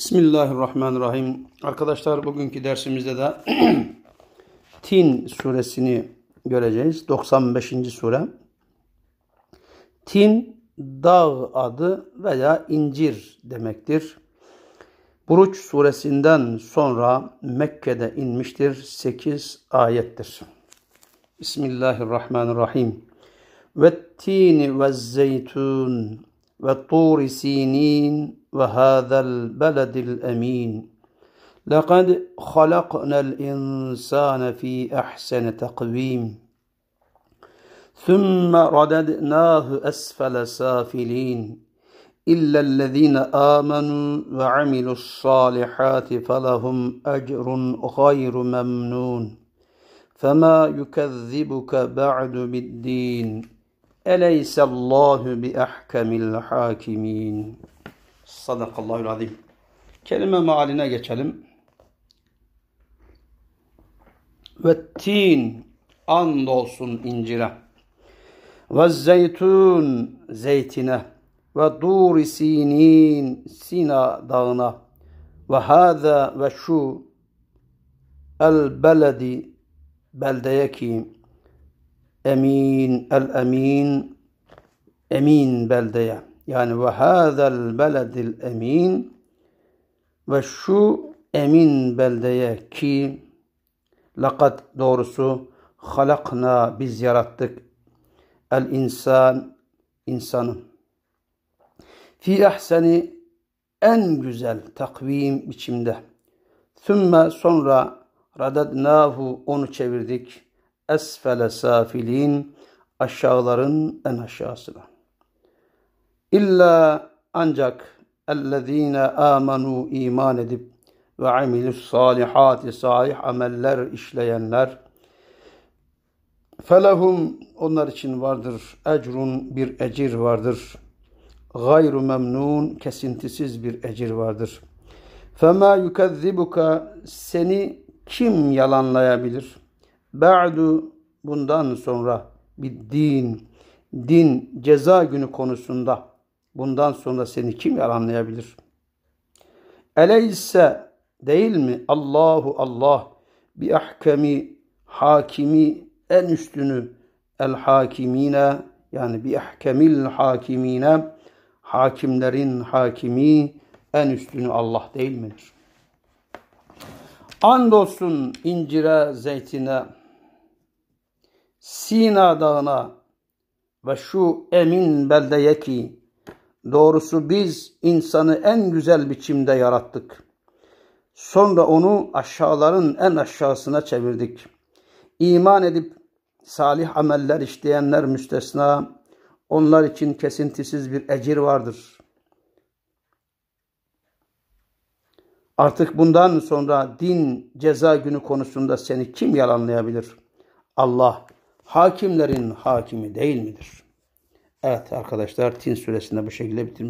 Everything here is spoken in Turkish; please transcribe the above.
Bismillahirrahmanirrahim. Arkadaşlar bugünkü dersimizde de Tin suresini göreceğiz. 95. sure. Tin dağ adı veya incir demektir. Buruç suresinden sonra Mekke'de inmiştir. 8 ayettir. Bismillahirrahmanirrahim. Ve tini ve zeytun ve turi sinin وهذا البلد الأمين. لقد خلقنا الإنسان في أحسن تقويم. ثم رددناه أسفل سافلين. إلا الذين آمنوا وعملوا الصالحات فلهم أجر غير ممنون. فما يكذبك بعد بالدين؟ أليس الله بأحكم الحاكمين؟ Sadakallahul azim. Kelime mealine geçelim. Ve tin andolsun incire. Ve zeytun zeytine. Ve duri sinin Sina dağına. Ve hâzâ ve şu el beledi beldeye ki emin el emin emin beldeye yani ve hâzel beledil emin ve şu emin beldeye ki lakat doğrusu halakna biz yarattık. El insan insanı fi ahseni en güzel takvim biçimde. Sümme sonra radadnahu onu çevirdik. Esfele safilin aşağıların en aşağısına. İlla ancak ellezine amanu iman edip ve amilus salihati salih ameller işleyenler felehum onlar için vardır ecrun bir ecir vardır. Gayru memnun kesintisiz bir ecir vardır. Fema yukezzibuka seni kim yalanlayabilir? Ba'du bundan sonra bir din, din ceza günü konusunda Bundan sonra seni kim yalanlayabilir? Eleyse değil mi Allahu Allah bi ahkemi hakimi en üstünü el hakimine yani bi ahkemil hakimine hakimlerin hakimi en üstünü Allah değil midir? Andolsun incire, zeytine, Sina dağına ve şu emin beldeye ki Doğrusu biz insanı en güzel biçimde yarattık. Sonra onu aşağıların en aşağısına çevirdik. İman edip salih ameller işleyenler müstesna, onlar için kesintisiz bir ecir vardır. Artık bundan sonra din ceza günü konusunda seni kim yalanlayabilir? Allah hakimlerin hakimi değil midir?'' Evet arkadaşlar Tin suresinde bu şekilde bitirmiş.